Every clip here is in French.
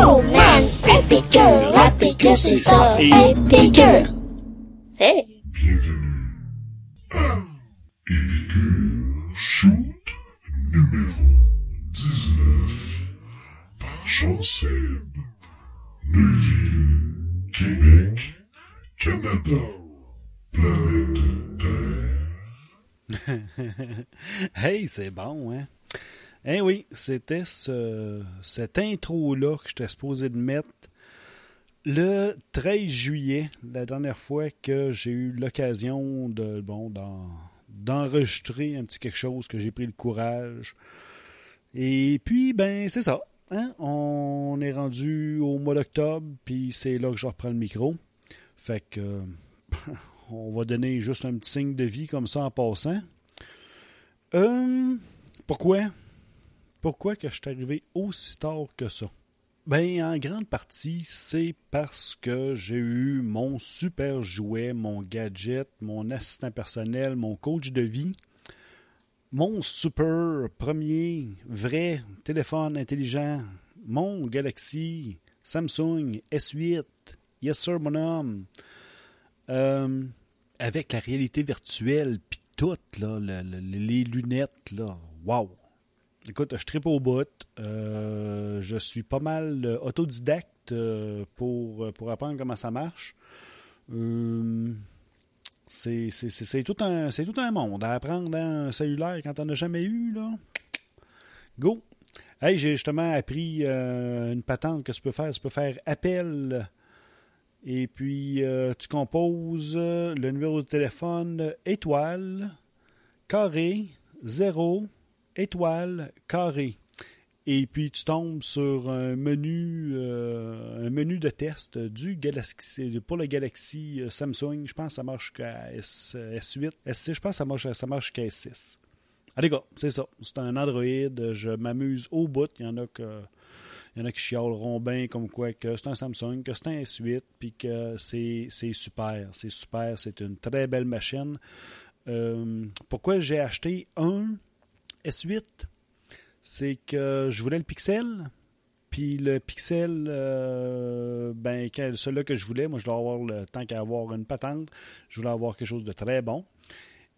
Showman, Épicure, la c'est ça, Épicure. Hey! Bienvenue à Épicure Shoot numéro 19 par Jean-Seb. Neuville, Québec, Canada, planète Terre. hey, c'est bon, hein? Eh oui, c'était ce, cette intro-là que j'étais supposé de mettre le 13 juillet, la dernière fois que j'ai eu l'occasion de bon d'en- d'enregistrer un petit quelque chose que j'ai pris le courage. Et puis, ben, c'est ça. Hein? On est rendu au mois d'octobre, puis c'est là que je reprends le micro. Fait que on va donner juste un petit signe de vie comme ça en passant. Euh, pourquoi? Pourquoi que je suis arrivé aussi tard que ça? Ben, en grande partie, c'est parce que j'ai eu mon super jouet, mon gadget, mon assistant personnel, mon coach de vie, mon super premier vrai téléphone intelligent, mon Galaxy Samsung S8. Yes sir, mon homme. Euh, avec la réalité virtuelle, puis tout, là, le- le- les lunettes, là, wow! Écoute, je tripe au bout. Euh, je suis pas mal euh, autodidacte euh, pour, apprendre comment ça marche. C'est tout, un- monde à apprendre dans un cellulaire quand on n'a jamais eu. là. Go! Hey, j'ai justement appris une patente que tu peux faire. Tu peux faire appel et puis tu composes le numéro de téléphone étoile, carré, 0, étoile, carré. Et puis tu tombes sur un menu, euh, un menu de test du Galaxy pour le Galaxy euh, Samsung. Je pense que ça marche jusqu'à S, S8, S6. Je pense que ça marche, ça marche jusqu'à S6. Allez gars, c'est ça. C'est un Android. Je m'amuse au bout. Il y en a que il y en a qui chialeront bien comme quoi que c'est un Samsung, que c'est un S8, puis que c'est c'est super. C'est super. C'est une très belle machine. Euh, pourquoi j'ai acheté un? S8? C'est que je voulais le Pixel. Puis le Pixel, euh, ben, celui-là que je voulais, moi, je dois avoir le temps qu'à avoir une patente. Je voulais avoir quelque chose de très bon.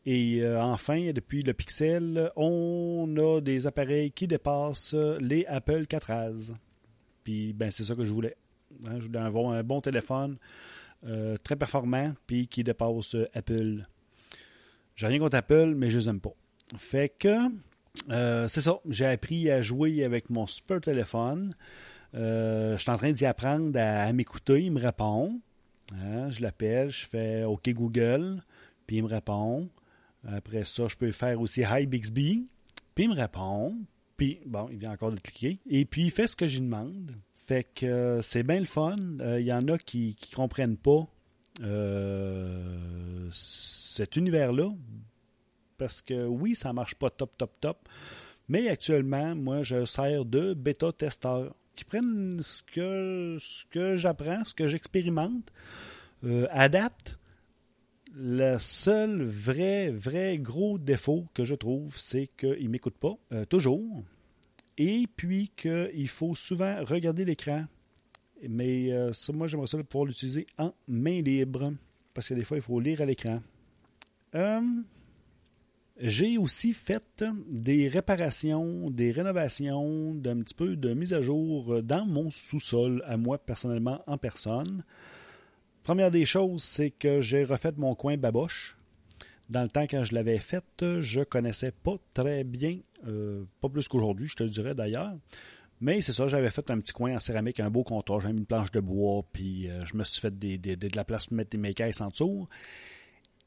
Et euh, enfin, depuis le Pixel, on a des appareils qui dépassent les Apple 4S. Puis, ben, c'est ça que je voulais. Hein, je voulais avoir un bon téléphone, euh, très performant, puis qui dépasse Apple. J'ai rien contre Apple, mais je les aime pas. Fait que, euh, c'est ça. J'ai appris à jouer avec mon super téléphone. Euh, je suis en train d'y apprendre à, m'écouter. Il me répond. Hein, je l'appelle, je fais OK Google, puis il me répond. Après ça, je peux faire aussi Hi Bixby, puis il me répond. Puis, bon, il vient encore de cliquer. Et puis, il fait ce que je lui demande. Fait que euh, c'est bien le fun. Il y en a qui ne comprennent pas cet univers-là. Parce que oui, ça marche pas top, top, top. Mais actuellement, moi, je sers de bêta-testeur qui prennent ce que, ce que j'apprends, ce que j'expérimente. Euh, à date, le seul vrai, vrai gros défaut que je trouve, c'est qu'il ne m'écoute pas, euh, toujours. Et puis qu'il faut souvent regarder l'écran. Mais euh, ça, moi, j'aimerais ça pouvoir l'utiliser en main libre. Parce que des fois, il faut lire à l'écran. Euh, j'ai aussi fait des réparations, des rénovations, d'un petit peu de mise à jour dans mon sous-sol, à moi personnellement en personne. Première des choses, c'est que j'ai refait mon coin baboche. Dans le temps, quand je l'avais fait, je connaissais pas très bien, euh, pas plus qu'aujourd'hui, je te le dirais d'ailleurs. Mais c'est ça, j'avais fait un petit coin en céramique, un beau comptoir, j'avais mis une planche de bois, puis euh, je me suis fait de la place pour mettre mes caisses en dessous.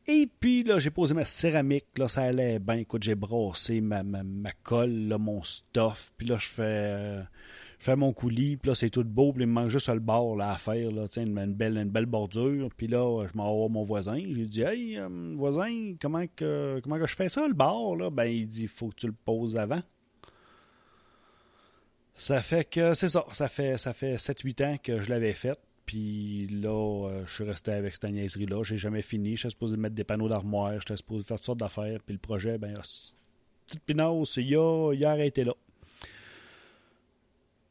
Et puis là, j'ai posé ma céramique, là, ça allait bien. Écoute, j'ai brossé ma, ma, ma colle, là, mon stuff. Puis là, je fais, euh, fais mon coulis, puis là, c'est tout beau. Puis il me manque juste le bord à faire, là, une, une belle, une belle bordure. Puis là, je m'en vais mon voisin. J'ai dit, hey, euh, voisin, comment que, comment que je fais ça, le bord, là? Ben, il dit, faut que tu le poses avant. Ça fait que, c'est ça, ça fait, ça fait 7-8 ans que je l'avais fait. Puis là, euh, je suis resté avec cette niaiserie-là. J'ai jamais fini. J'étais supposé mettre des panneaux d'armoire. J'étais supposé faire toutes sortes d'affaires. Puis le projet, ben, petite pinasse, il a, il a arrêté là.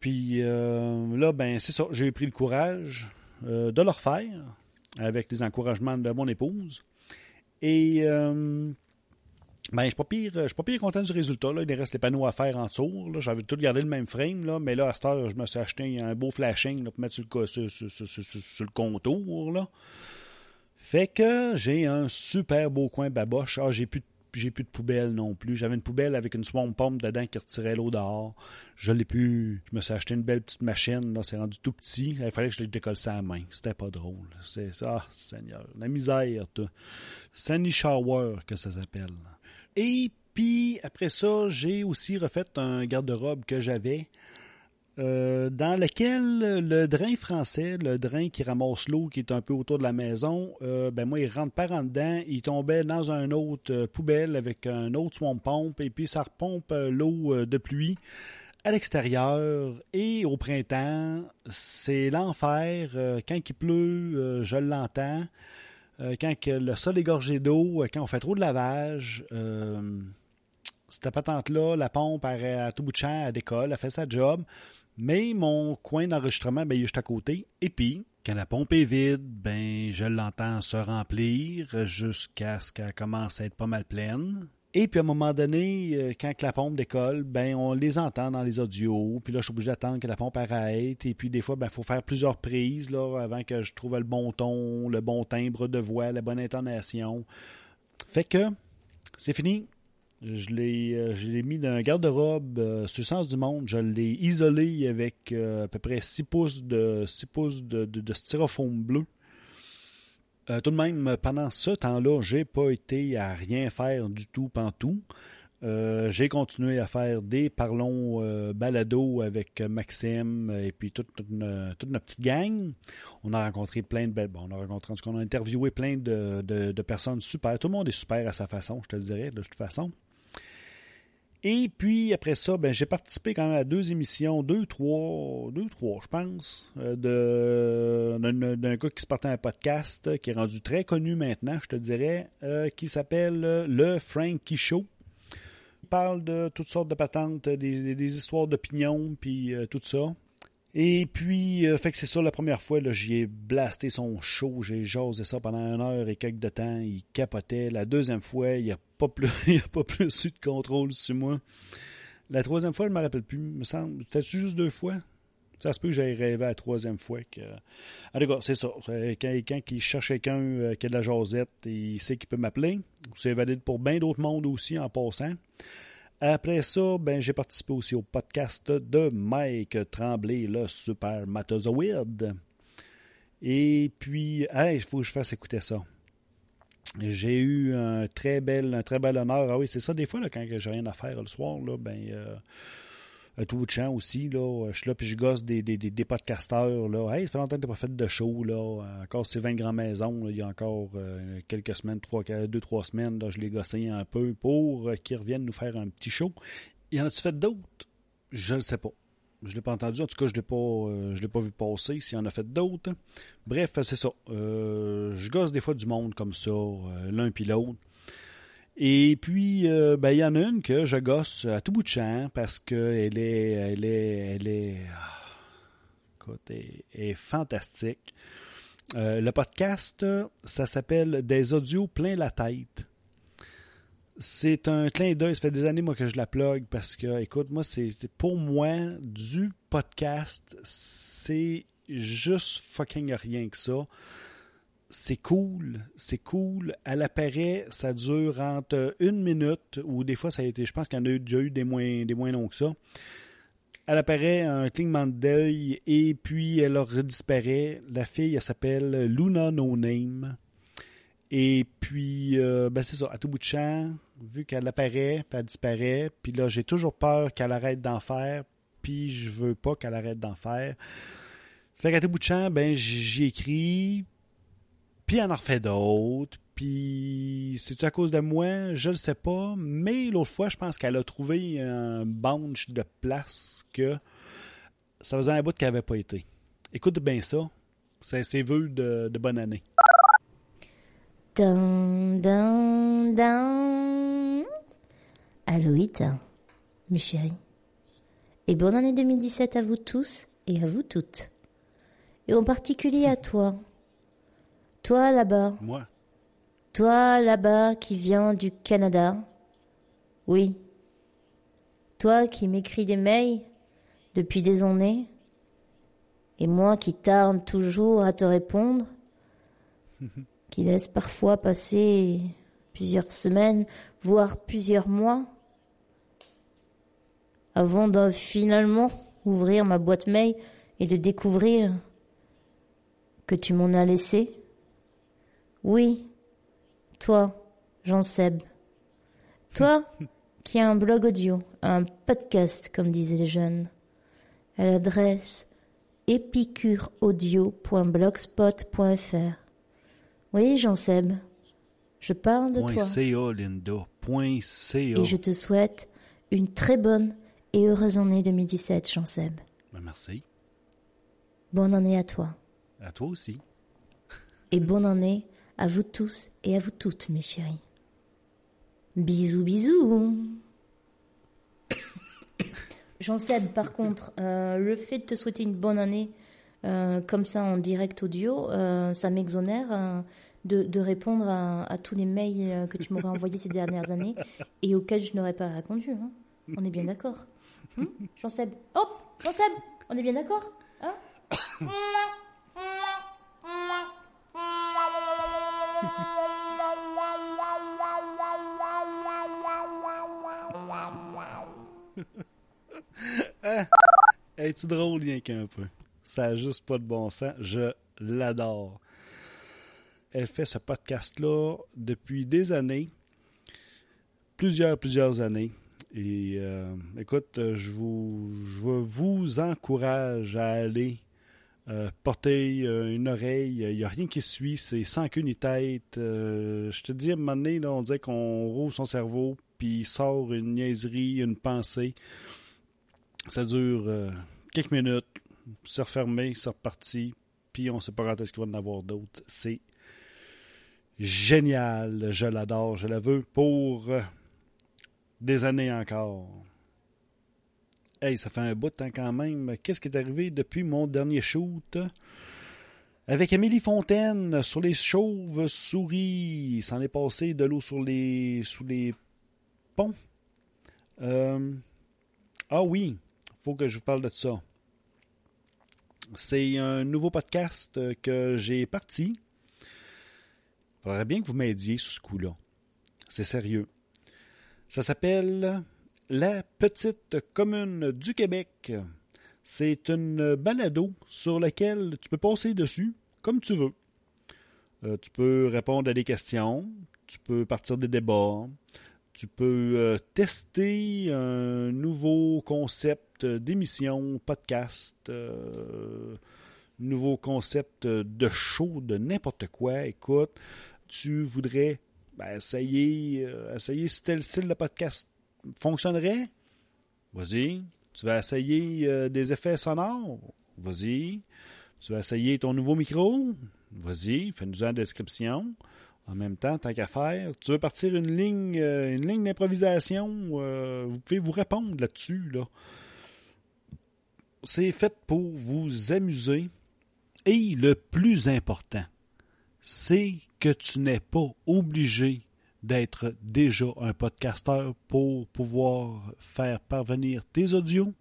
Puis euh, là, ben c'est ça, j'ai pris le courage euh, de le refaire avec les encouragements de mon épouse. Et ben, je suis pas pire, suis pas pire content du résultat. Là. Il reste les panneaux à faire en dessous. J'avais tout gardé le même frame, là, mais là, à cette heure, je me suis acheté un beau flashing pour mettre sur le contour. Là. Fait que j'ai un super beau coin baboche. Ah, j'ai plus de j'ai plus de poubelle non plus. J'avais une poubelle avec une swamp pompe dedans qui retirait l'eau dehors. Je l'ai plus. Je me suis acheté une belle petite machine. Là, c'est rendu tout petit. Il fallait que je le décolle ça à la main. C'était pas drôle. C'est ça, ah, Seigneur. La misère, toi. Sunny Shower, que ça s'appelle. Et puis, après ça, j'ai aussi refait un garde-robe que j'avais. euh, dans lequel le drain français, le drain qui ramasse l'eau qui est un peu autour de la maison, euh, ben moi, il rentre pas en dedans, il tombait dans un autre euh, poubelle avec un autre swamp pompe, et puis ça repompe l'eau de pluie à l'extérieur et au printemps, c'est l'enfer. Quand il pleut, je l'entends. Euh, quand le sol est gorgé d'eau, euh, quand on fait trop de lavage, euh, cette patente-là, la pompe, elle, à tout bout de champ, elle décolle, elle fait sa job. Mais mon coin d'enregistrement, ben, il est juste à côté. Et puis, quand la pompe est vide, ben, je l'entends se remplir jusqu'à ce qu'elle commence à être pas mal pleine. Et puis à un moment donné, euh, quand la pompe décolle, ben on les entend dans les audios. Puis là, je suis obligé d'attendre que la pompe arrête. Et puis des fois, ben faut faire plusieurs prises là avant que je trouve le bon ton, le bon timbre de voix, la bonne intonation. Fait que c'est fini. Je l'ai, euh, mis dans un garde-robe euh, sur le sens du monde. Je l'ai isolé avec euh, à peu près 6 pouces de 6 pouces de styrofoam bleu. Euh, tout de même, pendant ce temps-là, j'ai pas été à rien faire du tout pantoute. Euh, j'ai continué à faire des parlons euh, balado avec Maxime et puis toute, notre petite gang. On a rencontré plein de belles. Bon, on a rencontré, en tout cas, on a interviewé plein de, de- de personnes super. Tout le monde est super à sa façon, je te le dirais, de toute façon. Et puis après ça, ben, j'ai participé quand même à deux émissions, deux, trois, deux, trois, je pense, euh, d'un gars qui se partait un podcast qui est rendu très connu maintenant, je te dirais, euh, qui s'appelle euh, le Frankie Show. Il parle de toutes sortes de patentes, des, des histoires d'opinion, puis euh, tout ça. Et puis, euh, fait que c'est ça, la première fois, j'y ai blasté son show, j'ai jasé ça pendant une heure et quelques de temps, il capotait. La deuxième fois, il n'y a pas plus il a pas plus eu de contrôle sur moi. La troisième fois, je ne me rappelle plus, me semble. C'était-tu juste deux fois? Ça se peut que j'aille rêvé la troisième fois. Que... En tout c'est ça. Quand il cherche quelqu'un euh, qui a de la jasette, il sait qu'il peut m'appeler. C'est valide pour bien d'autres mondes aussi en passant. Après ça, ben, j'ai participé aussi au podcast de Mike Tremblay, le super matozoïde. Et puis, il faut que je fasse écouter ça. J'ai eu un très bel, un très bel honneur. Ah oui, c'est ça, des fois, là, quand j'ai rien à faire le soir, là, ben, euh, à tout bout de aussi, là, je suis là puis je gosse des, des, des, des podcasteurs. Là. Hey, ça fait longtemps que tu pas fait de show. Là. Encore Sylvain Grand Maison, là, il y a encore euh, quelques semaines, trois, deux, trois semaines, là, je l'ai gossé un peu pour euh, qu'ils reviennent nous faire un petit show. Y en a-tu fait d'autres? Je ne sais pas. Je ne l'ai pas entendu. En tout cas, je ne l'ai pas, euh, l'ai pas vu passer. S'il y en a fait d'autres. Bref, c'est ça. Euh, je gosse des fois du monde comme ça, euh, l'un puis l'autre. Et puis, euh, ben, il y en a une que je gosse à tout bout de champ parce qu'elle est, elle est, elle est, ah, écoute, elle, est fantastique. Euh, le podcast, ça s'appelle Des audios plein la tête. C'est un clin d'œil. Ça fait des années, moi, que je la plug parce que, écoute, moi, c'est pour moi, du podcast, c'est juste fucking rien que ça c'est cool, c'est cool. Elle apparaît, ça dure entre une minute, ou des fois ça a été, je pense qu'il y en a déjà eu des moins, des moins longs que ça. Elle apparaît un clignement d'œil et puis elle redisparaît. La fille, elle s'appelle Luna No Name. Et puis, euh, ben c'est ça, à tout bout de champ, vu qu'elle apparaît, puis elle disparaît, puis là, j'ai toujours peur qu'elle arrête d'en faire, puis je veux pas qu'elle arrête d'en faire. Fait qu'à tout bout de champ, ben, j'y écris, puis elle en refait d'autres. Puis c'est-tu à cause de moi? Je le sais pas. Mais l'autre fois, je pense qu'elle a trouvé un bunch de place que ça faisait un bout qu'elle n'avait pas été. Écoute bien ça. C'est ses vœux de, de bonne année. Dun, dun, dun. Allô, Ita, mes chéris. et bonne année 2017 à vous tous et à vous toutes. Et en particulier à toi. Toi là-bas. Moi. Toi là-bas qui viens du Canada. Oui. Toi qui m'écris des mails depuis des années. Et moi qui tarde toujours à te répondre. qui laisse parfois passer plusieurs semaines, voire plusieurs mois, avant de finalement ouvrir ma boîte mail et de découvrir que tu m'en as laissé. Oui, toi, Jean-Seb. Toi qui as un blog audio, un podcast, comme disaient les jeunes, à l'adresse épicureaudio.blogspot.fr. Oui, Jean-Seb, je parle de Point toi. Point. Et je te souhaite une très bonne et heureuse année 2017, Jean-Seb. Ben, merci. Bonne année à toi. À toi aussi. Et bonne année à vous tous et à vous toutes, mes chéris. Bisous, bisous. Jean-Seb, par contre, euh, le fait de te souhaiter une bonne année euh, comme ça en direct audio, euh, ça m'exonère de, répondre à, tous les mails que tu m'aurais envoyés ces dernières années et auxquels je n'aurais pas répondu. On est bien d'accord. Jean-Seb Hop! Jean-Seb On est bien d'accord? Hein? Es-tu drôle, rien qu'un peu? Ça a juste pas de bon sens. Je l'adore. Elle fait ce podcast-là depuis des années. Plusieurs, plusieurs années. Et euh, écoute, euh, je vous, je vous encourage à aller euh, porter euh, une oreille. Il n'y a rien qui suit. C'est sans queue ni tête. Euh, je te dis, à un moment donné, on dirait qu'on roule son cerveau, puis il sort une niaiserie, une pensée. Ça dure euh, quelques minutes, c'est refermé, c'est reparti, puis on sait pas quand est-ce qu'il va en avoir d'autres. C'est génial, je l'adore, je la veux pour euh, des années encore. Hey, ça fait un bout de temps quand même. Qu'est-ce qui est arrivé depuis mon dernier shoot? Avec Amélie Fontaine sur les chauves-souris. Il s'en est passé de l'eau sur les, sous les ponts. Euh, ah oui, faut que je vous parle de ça. C'est un nouveau podcast que j'ai parti. Il faudrait bien que vous m'aidiez sur ce coup-là. C'est sérieux. Ça s'appelle La Petite Commune du Québec. C'est une balado sur laquelle tu peux passer dessus comme tu veux. Euh, tu peux répondre à des questions, tu peux partir des débats, tu peux euh, tester un nouveau concept d'émission, podcast, euh, nouveau concept de show, de n'importe quoi. Écoute, tu voudrais ben, essayer, essayer si tel style de podcast fonctionnerait? Vas-y. Tu vas essayer euh, des effets sonores? Vas-y. Tu vas essayer ton nouveau micro? Vas-y. Fais-nous une description. En même temps, tant qu'à faire, tu veux partir une ligne, euh, d'improvisation, euh, vous pouvez vous répondre là-dessus. Là. C'est fait pour vous amuser. Et le plus important, c'est que tu n'es pas obligé d'être déjà un podcasteur pour pouvoir faire parvenir tes audios.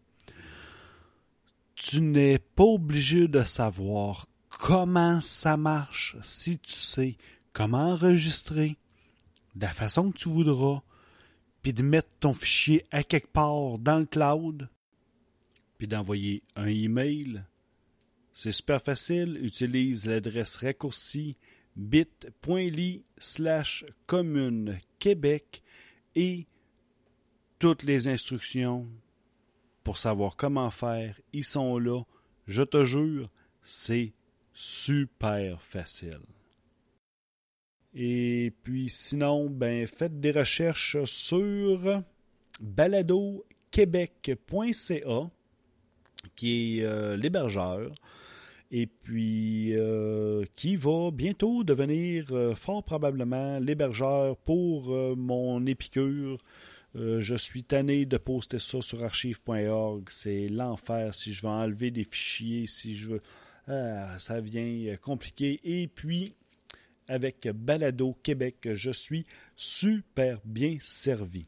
Tu n'es pas obligé de savoir comment ça marche si tu sais comment enregistrer de la façon que tu voudras, puis de mettre ton fichier à quelque part dans le cloud, puis d'envoyer un email. C'est super facile. Utilise l'adresse raccourcie bit.ly slash commune Québec et toutes les instructions pour savoir comment faire. Ils sont là. Je te jure, c'est super facile. Et puis sinon, ben faites des recherches sur baladoquebec.ca qui est euh, l'hébergeur et puis euh, qui va bientôt devenir euh, fort probablement l'hébergeur pour euh, mon épicure je suis tanné de poster ça sur archive.org. C'est l'enfer si je veux enlever des fichiers, si je veux. Ah, ça devient compliqué. Et puis, avec Balado Québec, je suis super bien servi.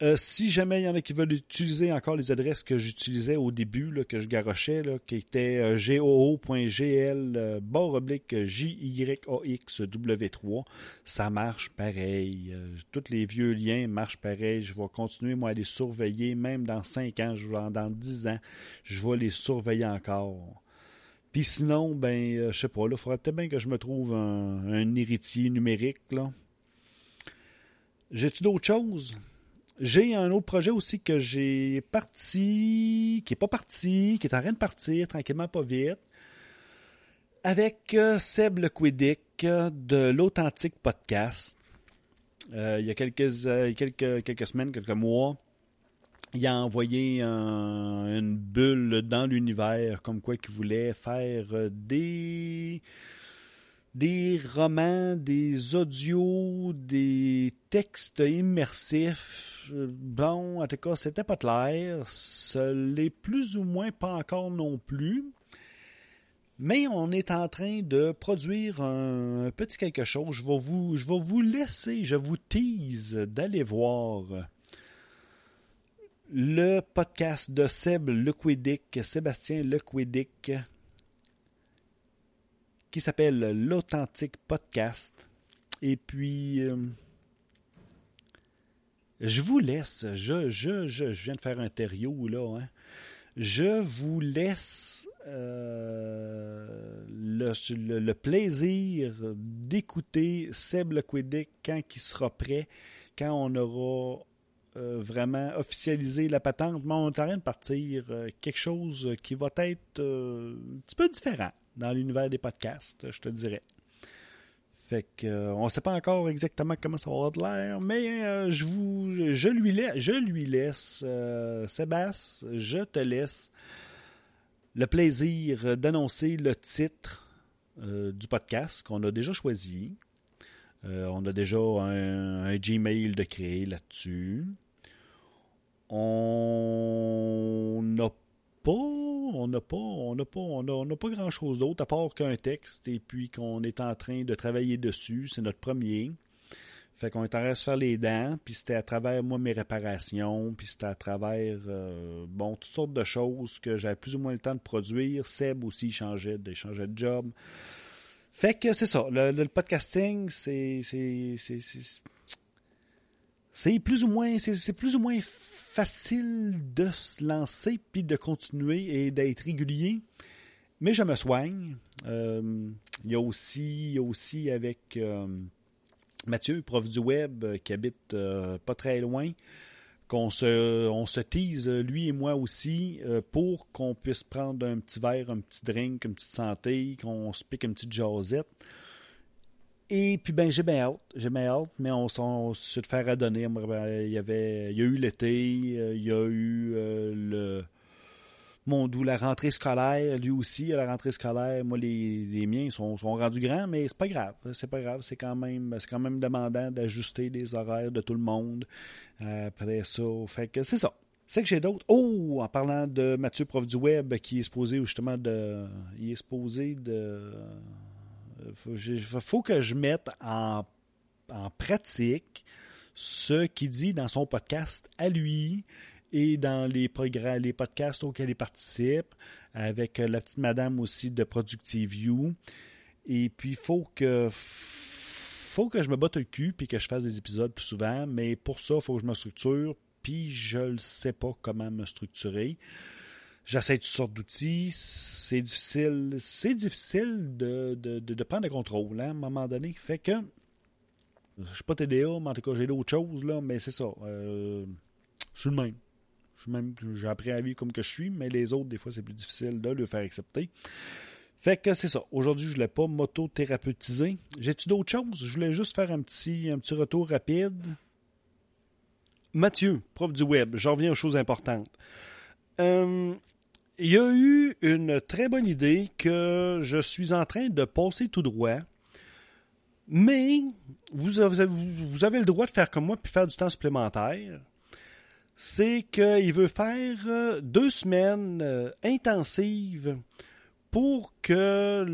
Euh, si jamais il y en a qui veulent utiliser encore les adresses que j'utilisais au début, que je garochais, qui étaient euh, goo.gl euh, barre oblique JYAXW3, ça marche pareil. Euh, tous les vieux liens marchent pareil. Je vais continuer, moi, à les surveiller, même dans 5 ans, dans 10 ans, je vais les surveiller encore. Puis sinon, ben, je sais pas, là, il faudrait peut-être bien que je me trouve un, héritier numérique. J'ai-tu d'autres choses? J'ai un autre projet aussi que j'ai parti, qui n'est pas parti, qui est en train de partir tranquillement, pas vite, avec euh, Seb Le Quidic de l'Authentique Podcast. Euh, il y a quelques, euh, quelques, quelques semaines, quelques mois, il a envoyé un- une bulle dans l'univers, comme quoi qu'il voulait faire euh, des des romans, des audios, des textes immersifs. Bon, en tout cas, c'était pas clair. Ce l'est plus ou moins pas encore non plus. Mais on est en train de produire un petit quelque chose. Je vais vous, je vais vous laisser, je vous tease d'aller voir le podcast de Seb Lequidic, Sébastien Lequidic, qui s'appelle l'Authentique Podcast. Et puis, euh, je vous laisse. Je, je, je, je viens de faire un terriot, là. hein. Je vous laisse euh, le, le- plaisir d'écouter Seb Lequidic quand il sera prêt, quand on aura euh, vraiment officialisé la patente. Mais on est en train de partir quelque chose qui va être un petit peu différent dans l'univers des podcasts, je te dirais. Fait que euh, on sait pas encore exactement comment ça va avoir de l'air, mais euh, je vous je lui laisse je lui laisse euh, Sébastien, je te laisse le plaisir d'annoncer le titre du podcast qu'on a déjà choisi. On a déjà un Gmail de créer là-dessus. On n'a pas, on n'a pas, on n'a pas, on a- pas grand chose d'autre à part qu'un texte et puis qu'on est en train de travailler dessus. C'est notre premier. Fait qu'on est en train de se faire les dents, puis c'était à travers moi mes réparations, puis c'était à travers euh, bon toutes sortes de choses que j'avais plus ou moins le temps de produire. Seb aussi changeait, de, changeait de job. Fait que c'est ça. Le, podcasting, c'est c'est c'est- plus ou moins c'est plus ou moins facile de se lancer puis de continuer et d'être régulier. Mais je me soigne. Euh, il y a aussi aussi avec euh, Mathieu, prof du web, euh, qui habite pas très loin, qu'on se, on se tease, lui et moi aussi, pour qu'on puisse prendre un petit verre, un petit drink, une petite santé, qu'on se pique une petite jasette. Et puis ben j'ai bien hâte, j'ai bien hâte, mais on s'en se faire ben, Il y avait, a eu l'été, euh, il y a eu euh, le mon la rentrée scolaire, lui aussi, la rentrée scolaire, moi les, les miens sont, sont rendus grands, mais c'est pas grave, c'est pas grave, c'est quand même c'est quand même demandant d'ajuster les horaires de tout le monde. Euh, après ça, fait que c'est ça. C'est que j'ai d'autres. Oh, en parlant de Mathieu prof du web qui est supposé justement de il est supposé de faut, j'ai- faut que je mette en, pratique ce qu'il dit dans son podcast à lui et dans les les podcasts auxquels il participe, avec la petite madame aussi de Productive View. Et puis, il faut que faut que je me batte le cul puis que je fasse des épisodes plus souvent, mais pour ça, il faut que je me structure, puis je ne sais pas comment me structurer. J'essaie toutes sortes d'outils, c'est difficile, c'est difficile de, de, de, prendre le contrôle hein, à un moment donné. Fait que je suis pas TDA, mais en tout cas j'ai d'autres choses, là, mais c'est ça. Euh, je suis le même. Je même, j'ai appris à vivre comme que je suis, mais les autres, des fois, c'est plus difficile de le faire accepter. Fait que c'est ça. Aujourd'hui, je ne voulais pas m'auto-thérapeutiser. J'ai-tu d'autres choses? Je voulais juste faire un petit, un petit retour rapide. Mathieu, prof du web, j'en reviens aux choses importantes. Euh, il y a eu une très bonne idée que je suis en train de passer tout droit. Mais vous avez, le droit de faire comme moi puis faire du temps supplémentaire. C'est qu'il veut faire euh, deux semaines euh, intensives pour que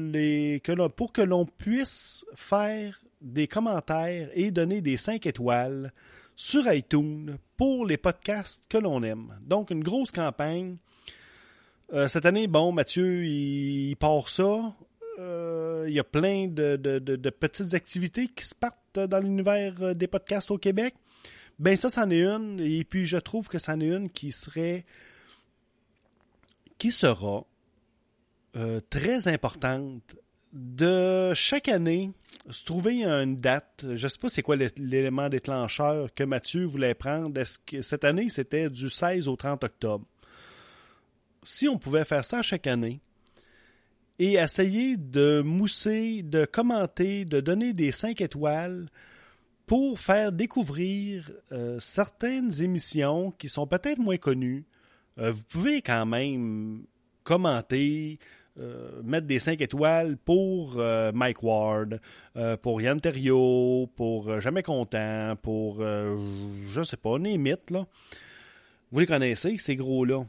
l'on- puisse faire des commentaires et donner des 5 étoiles sur iTunes pour les podcasts que l'on aime. Donc une grosse campagne. Euh, cette année, bon, Mathieu, il, part ça. Euh, il y a plein de, petites activités qui se partent dans l'univers euh, des podcasts au Québec. Ben ça, c'en est une. Et puis je trouve que c'en est une qui serait qui sera très importante de chaque année se trouver une date. Je ne sais pas c'est quoi l'é- l'élément déclencheur que Mathieu voulait prendre. Est-ce que cette année c'était du 16 au 30 octobre? Si on pouvait faire ça chaque année et essayer de mousser, de commenter, de donner des 5 étoiles pour faire découvrir euh, certaines émissions qui sont peut-être moins connues, euh, vous pouvez quand même commenter, euh, mettre des 5 étoiles pour Mike Ward, pour Yann Terriot, pour Jamais Content, pour, je sais pas, Némite, là. Vous les connaissez, ces gros-là?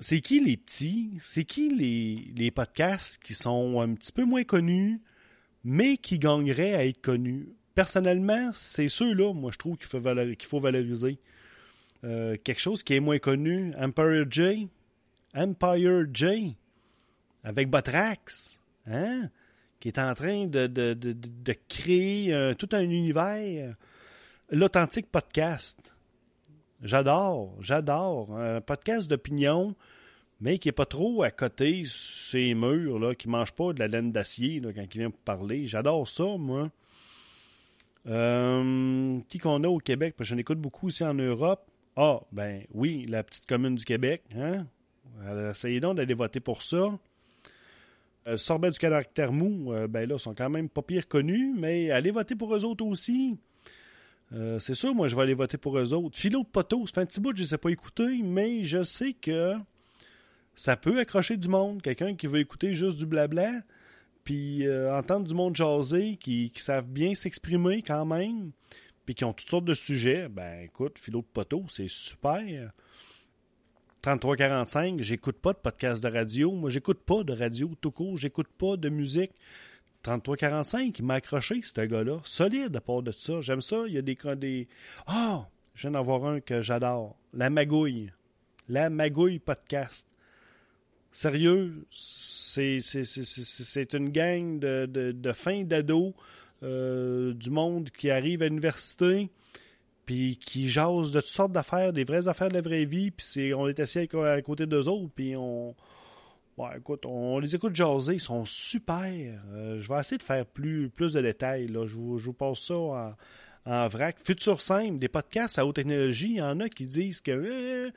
C'est qui les petits? C'est qui les, les podcasts qui sont un petit peu moins connus, mais qui gagneraient à être connus? Personnellement, c'est ceux-là, moi, je trouve qu'il faut, valoriser. Euh, quelque chose qui est moins connu, Empire J, Empire J, avec Botrax, hein, qui est en train de, de, de, de- de créer euh, tout un univers. L'authentique podcast. J'adore, j'adore. Un podcast d'opinion, mais qui est pas trop à côté ces murs, là, qui mange pas de la laine d'acier quand il vient pour parler. J'adore ça, moi. Euh, qui qu'on a au Québec? Parce que j'en écoute beaucoup aussi en Europe. Ah, ben oui, la petite commune du Québec. Hein? Essayez donc d'aller voter pour ça. Euh, sorbet du caractère mou, euh, ben là, sont quand même pas pire connus, mais allez voter pour eux autres aussi. Euh, c'est sûr, moi, je vais aller voter pour eux autres. Philo de poteau, ça fait un petit bout je ne les ai pas écoutés, mais je sais que ça peut accrocher du monde. Quelqu'un qui veut écouter juste du blabla, puis euh, entendre du monde jaser, qui, qui savent bien s'exprimer quand même, puis qui ont toutes sortes de sujets. Ben, écoute, Philo de poteau, c'est super. 3345, j'écoute pas de podcast de radio. Moi, j'écoute pas de radio tout court. J'écoute pas de musique. 3345, il m'a accroché, ce gars-là. Solide à part de ça. J'aime ça. Il y a des. des... Ah! je viens d'en avoir un que j'adore. La Magouille. La Magouille podcast. Sérieux, c'est, une gang de, de, de fin d'ado, euh, du monde qui arrive à l'université, puis qui jase de toutes sortes d'affaires, des vraies affaires de la vraie vie, puis on est assis à, à côté d'eux autres, puis on, Écoute, on les écoute jaser, ils sont super. Euh, je vais essayer de faire plus, plus de détails. Là. Je, vous, je vous passe ça en, en vrac. Futur simple, des podcasts à haute technologie, il y en a qui disent que euh,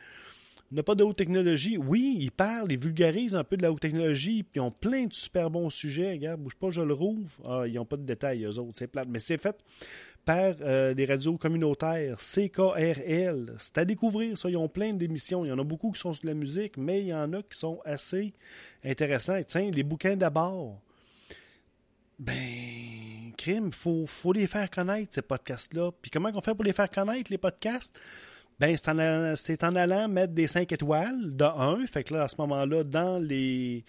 n'a pas de haute technologie. Oui, ils parlent, ils vulgarisent un peu de la haute technologie, puis ils ont plein de super bons sujets. Regarde, bouge pas, je le rouvre. Ah, ils n'ont pas de détails, eux autres, c'est plate. Mais c'est fait par euh, des radios communautaires, CKRL. C'est à découvrir, ça. Ils ont plein d'émissions. Il y en a beaucoup qui sont sur la musique, mais il y en a qui sont assez intéressants. Tiens, les bouquins d'abord. Ben, crime, faut, faut les faire connaître, ces podcasts-là. Puis comment on fait pour les faire connaître, les podcasts? Ben, c'est en, allant, c'est en allant mettre des 5 étoiles de 1. Fait que là, à ce moment-là, dans les,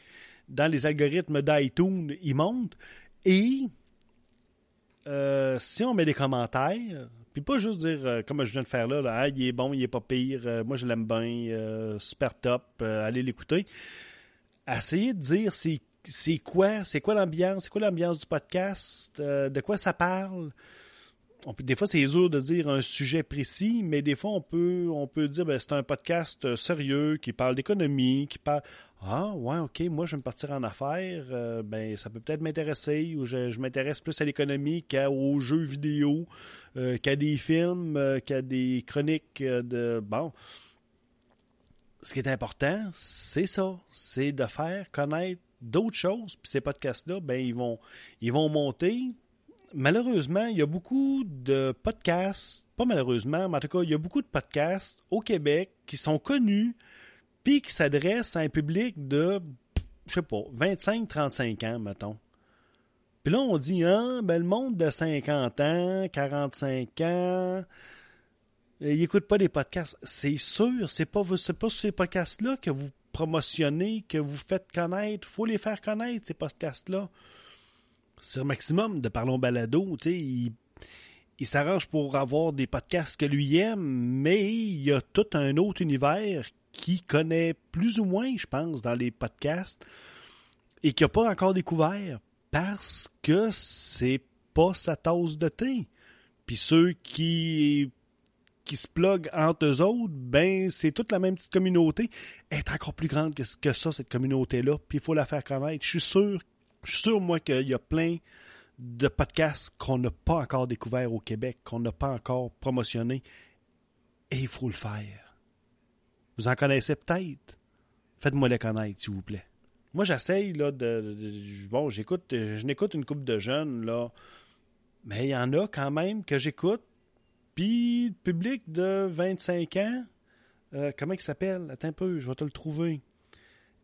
dans les algorithmes d'iTunes, ils montent. Et euh, si on met des commentaires, puis pas juste dire, euh, comme je viens de faire là, il est bon, il est pas pire, euh, moi je l'aime bien, super top, allez l'écouter. Essayez de dire c'est, quoi, c'est quoi l'ambiance, c'est quoi l'ambiance du podcast, de quoi ça parle. Des fois, c'est dur de dire un sujet précis, mais des fois, on peut, on peut dire ben, c'est un podcast sérieux qui parle d'économie, qui parle. Ah, ouais, ok, moi, je vais me partir en affaires. Euh, ben, ça peut peut-être m'intéresser, ou je, m'intéresse plus à l'économie qu'aux jeux vidéo, euh, qu'à des films, euh, qu'à des chroniques de. Bon. Ce qui est important, c'est ça. C'est de faire connaître d'autres choses. Puis ces podcasts-là, ben, ils vont monter malheureusement, il y a beaucoup de podcasts, pas malheureusement, mais en tout cas, il y a beaucoup de podcasts au Québec qui sont connus puis qui s'adressent à un public de, je sais pas, 25-35 ans, mettons. Puis là, on dit, ah, ben le monde de 50 ans, 45 ans, il n'écoute pas des podcasts. C'est sûr, c'est pas, pas ces podcasts-là que vous promotionnez, que vous faites connaître. faut les faire connaître, ces podcasts-là. C'est un maximum de Parlons Balado, tu sais, il, il s'arrange pour avoir des podcasts que lui aime, mais il y a tout un autre univers qui connaît plus ou moins, je pense, dans les podcasts et qui n'a pas encore découvert parce que c'est pas sa tasse de thé. Puis ceux qui qui se pluguent entre eux autres, ben c'est toute la même petite communauté. Elle est encore plus grande que, que ça, cette communauté-là, puis il faut la faire connaître. Je suis sûr, je suis sûr, moi, qu'il y a plein de podcasts qu'on n'a pas encore découvert au Québec, qu'on n'a pas encore promotionné. Et il faut le faire. Vous en connaissez peut-être. Faites-moi les connaître, s'il vous plaît. Moi, j'essaye, là, de, Bon, j'écoute. Je n'écoute une couple de jeunes, là. Mais il y en a quand même que j'écoute. Puis, le public de 25 ans, euh, comment il s'appelle? Attends un peu, je vais te le trouver.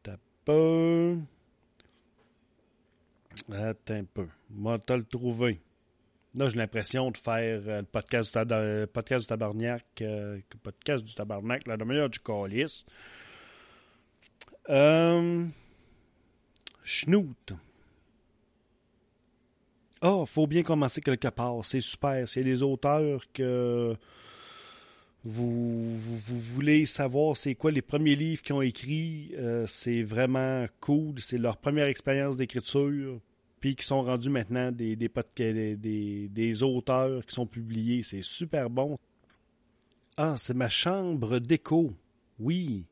T'as pas. Attends un peu. Moi, t'as le trouvé. Là, j'ai l'impression de faire euh, le podcast du, euh, du tabarnak, euh, podcast du tabarnak, la meilleur du calice. Euh, Schnout. Ah, faut bien commencer quelque part. C'est super. S'il y a des auteurs que vous, vous, voulez savoir c'est quoi les premiers livres qu'ils ont écrits, c'est vraiment cool. C'est leur première expérience d'écriture puis qui sont rendus maintenant des, des, des, des auteurs qui sont publiés. C'est super bon. Ah, c'est ma chambre d'écho. Oui.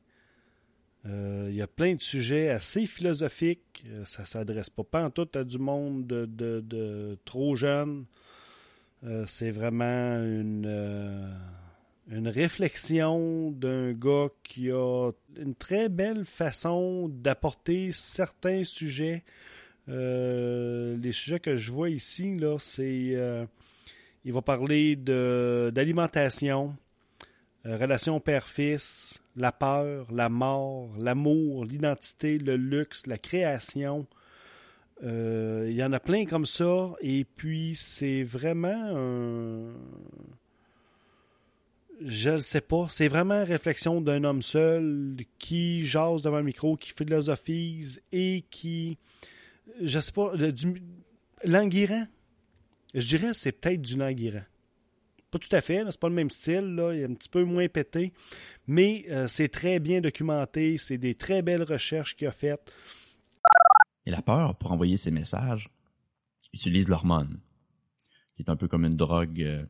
Euh, il y a plein de sujets assez philosophiques. Euh, ça s'adresse pas, pas en tout à du monde de, de, trop jeune. Euh, c'est vraiment une, une réflexion d'un gars qui a une très belle façon d'apporter certains sujets euh, les sujets que je vois ici, là, c'est. Euh, il va parler d'alimentation, euh, relation père-fils, la peur, la mort, l'amour, l'identité, le luxe, la création. il y en a plein comme ça. Et puis, c'est vraiment un. Je ne sais pas. C'est vraiment réflexion d'un homme seul qui jase devant un micro, qui philosophise et qui je sais pas, du languirant. Je dirais c'est peut-être du languirant. Pas tout à fait, c'est pas le même style, là, il est un petit peu moins pété, mais euh, c'est très bien documenté, c'est des très belles recherches qu'il a faites. Et la peur, pour envoyer ses messages, utilise l'hormone, qui est un peu comme une drogue euh,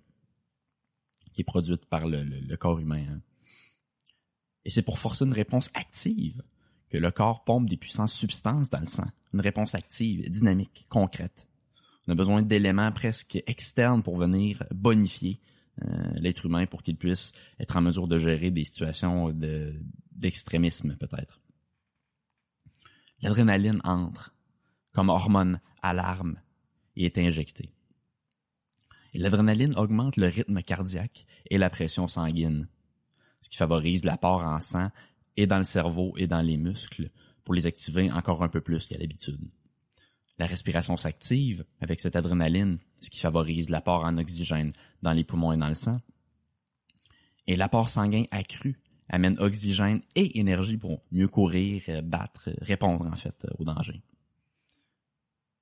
qui est produite par le, corps humain. Hein. Et c'est pour forcer une réponse active que le corps pompe des puissantes substances dans le sang. Une réponse active, dynamique, concrète. On a besoin d'éléments presque externes pour venir bonifier euh, l'être humain pour qu'il puisse être en mesure de gérer des situations d'extrémisme peut-être. L'adrénaline entre comme hormone alarme et est injectée. L'adrénaline augmente le rythme cardiaque et la pression sanguine, ce qui favorise l'apport en sang et dans le cerveau et dans les muscles pour les activer encore un peu plus qu'à l'habitude. La respiration s'active avec cette adrénaline, ce qui favorise l'apport en oxygène dans les poumons et dans le sang. Et l'apport sanguin accru amène oxygène et énergie pour mieux courir, battre, répondre en fait au danger.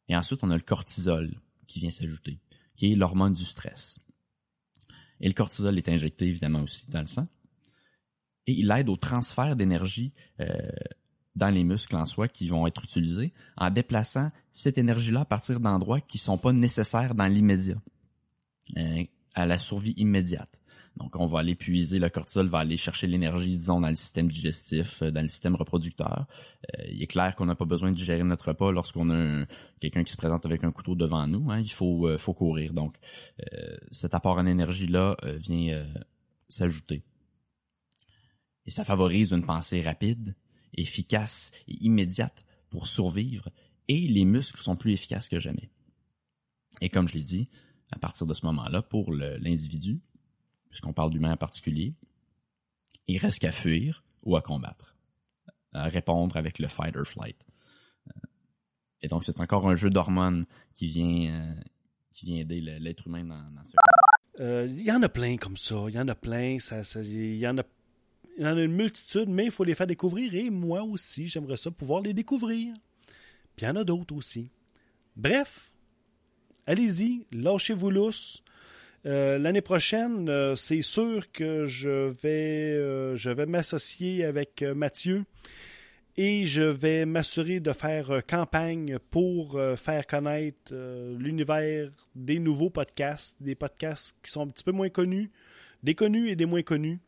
Et ensuite, on a le cortisol qui vient s'ajouter, qui est l'hormone du stress. Et le cortisol est injecté évidemment aussi dans le sang et il aide au transfert d'énergie euh, dans les muscles en soi qui vont être utilisés en déplaçant cette énergie-là à partir d'endroits qui sont pas nécessaires dans l'immédiat, euh, à la survie immédiate. Donc, on va aller puiser, le cortisol va aller chercher l'énergie, disons, dans le système digestif, euh, dans le système reproducteur. il est clair qu'on n'a pas besoin de digérer notre repas lorsqu'on a quelqu'un qui se présente avec un couteau devant nous. Hein, il faut, faut courir. Donc, cet apport en énergie-là vient s'ajouter et ça favorise une pensée rapide, efficace et immédiate pour survivre et les muscles sont plus efficaces que jamais. Et comme je l'ai dit, à partir de ce moment-là, pour l'individu, puisqu'on parle d'humain en particulier, il reste qu'à fuir ou à combattre, à répondre avec le fight or flight. Et donc, c'est encore un jeu d'hormones qui vient, euh, qui vient aider l'être humain dans, dans ce. Euh, Il y en a plein comme ça. Il y en a plein. Ça- il y en a il y en a une multitude, mais il faut les faire découvrir. Et moi aussi, j'aimerais ça pouvoir les découvrir. Puis il y en a d'autres aussi. Bref, allez-y, lâchez-vous lousse. Euh, L'année prochaine, euh, c'est sûr que je vais, euh, je vais m'associer avec Mathieu et je vais m'assurer de faire campagne pour faire connaître l'univers des nouveaux podcasts, des podcasts qui sont un petit peu moins connus, des connus et des moins connus.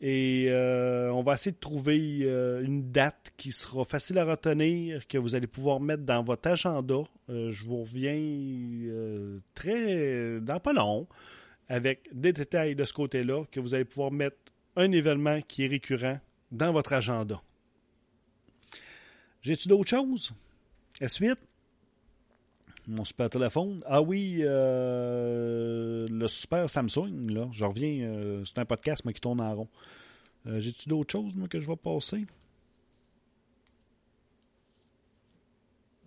Et euh, on va essayer de trouver euh, une date qui sera facile à retenir, que vous allez pouvoir mettre dans votre agenda. Euh, je vous reviens très dans pas long avec des détails de ce côté-là, que vous allez pouvoir mettre un événement qui est récurrent dans votre agenda. J'ai-tu d'autres choses? S8? Mon super téléphone. Ah oui, euh, le super Samsung, là. Je reviens, euh, c'est un podcast, moi, qui tourne en rond. Euh, J'ai-tu d'autres choses, moi, que je vais passer?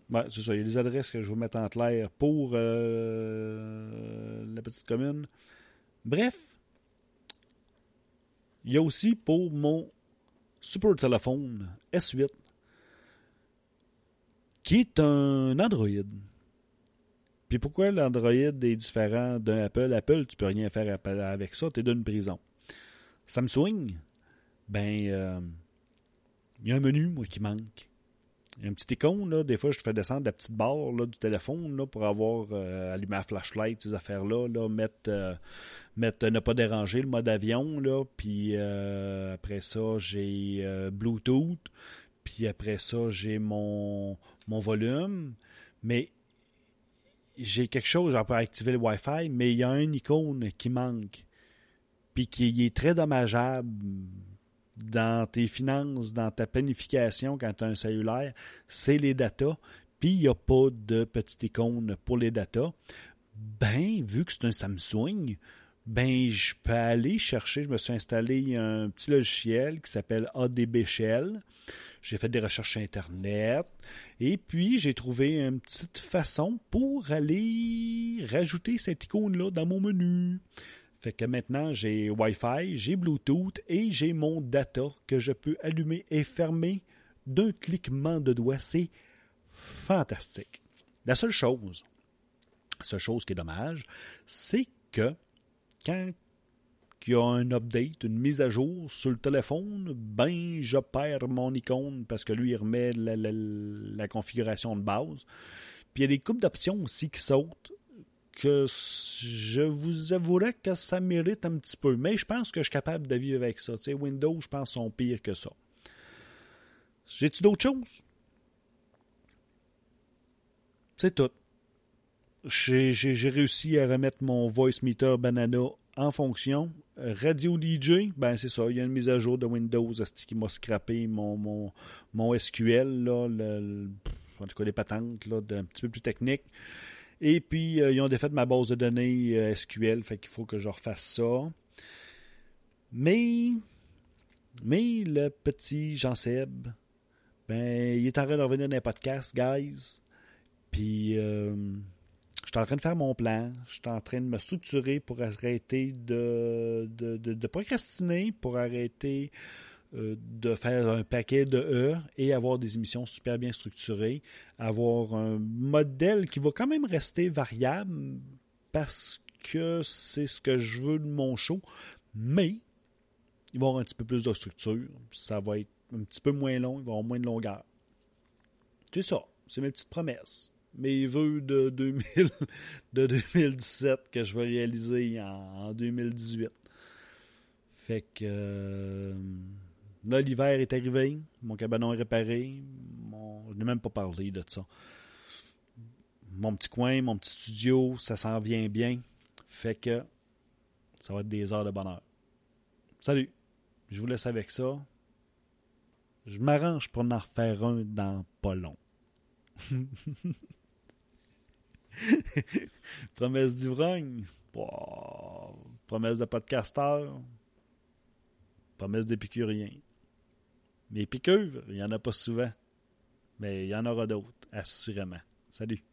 Ouais, c'est ça. Il y a des adresses que je vais mettre en clair pour la petite commune. Bref, il y a aussi pour mon super téléphone S8 qui est un Android. Puis pourquoi l'Android est différent d'un Apple? Apple, tu peux rien faire avec ça, tu es d'une prison. Samsung, ben, euh, il y a un menu, moi, qui manque. Il y a un petit icône, là. Des fois, je fais descendre la petite barre là, du téléphone là, pour avoir euh, allumé la flashlight, ces affaires-là, là, mettre, euh, mettre ne pas déranger le mode avion, là. Puis euh, après ça, j'ai euh, Bluetooth. Puis après ça, j'ai mon, mon volume. Mais j'ai quelque chose, pour activer le Wi-Fi, mais il y a un icône qui manque. Puis qui est très dommageable dans tes finances, dans ta planification quand tu as un cellulaire, c'est les datas. Puis il n'y a pas de petite icône pour les datas. Ben, vu que c'est un Samsung, ben je peux aller chercher, je me suis installé un petit logiciel qui s'appelle ADB Shell. J'ai fait des recherches Internet. Et puis, j'ai trouvé une petite façon pour aller rajouter cette icône-là dans mon menu. Fait que maintenant, j'ai Wi-Fi, j'ai Bluetooth et j'ai mon data que je peux allumer et fermer d'un cliquement de doigt. C'est fantastique. La seule chose, seule chose qui est dommage, c'est que quand il y a un update, une mise à jour sur le téléphone, ben je perds mon icône parce que lui il remet la, configuration de base. Puis il y a des coupes d'options aussi qui sautent que je vous avouerais que ça mérite un petit peu. Mais je pense que je suis capable de vivre avec ça. Tu sais, Windows, je pense, sont pires que ça. J'ai-tu d'autres choses? C'est tout. J'ai réussi à remettre mon voice meter Banana en fonction. Radio DJ, ben c'est ça, il y a une mise à jour de Windows qui m'a scrappé mon, mon, mon SQL, là, en tout cas les patentes, là, un petit peu plus technique. Et puis, euh, ils ont défait ma base de données euh, SQL, fait qu'il faut que je refasse ça. Mais, mais le petit Jean-Seb, ben, il est en train de revenir dans les podcasts, guys. Puis, euh, je suis en train de faire mon plan. Je suis en train de me structurer pour arrêter de, de, de, procrastiner, pour arrêter euh, de faire un paquet de heures et avoir des émissions super bien structurées, avoir un modèle qui va quand même rester variable parce que c'est ce que je veux de mon show, mais il va avoir un petit peu plus de structure, ça va être un petit peu moins long, il va avoir moins de longueur. C'est ça, c'est mes petites promesses. Mes vœux de, 2000, de 2017 que je vais réaliser en, en 2018. Fait que... Euh, Là, l'hiver est arrivé, mon cabanon est réparé, mon... je n'ai même pas parlé de ça. Mon petit coin, mon petit studio, ça s'en vient bien. Fait que ça va être des heures de bonheur. Salut, je vous laisse avec ça. Je m'arrange pour en refaire un dans pas long. Promesse d'ivrogne. Promesse de podcasteur. Promesse d'épicurien. Les piqûres, il n'y en a pas souvent. Mais il y en aura d'autres. assurément. Salut.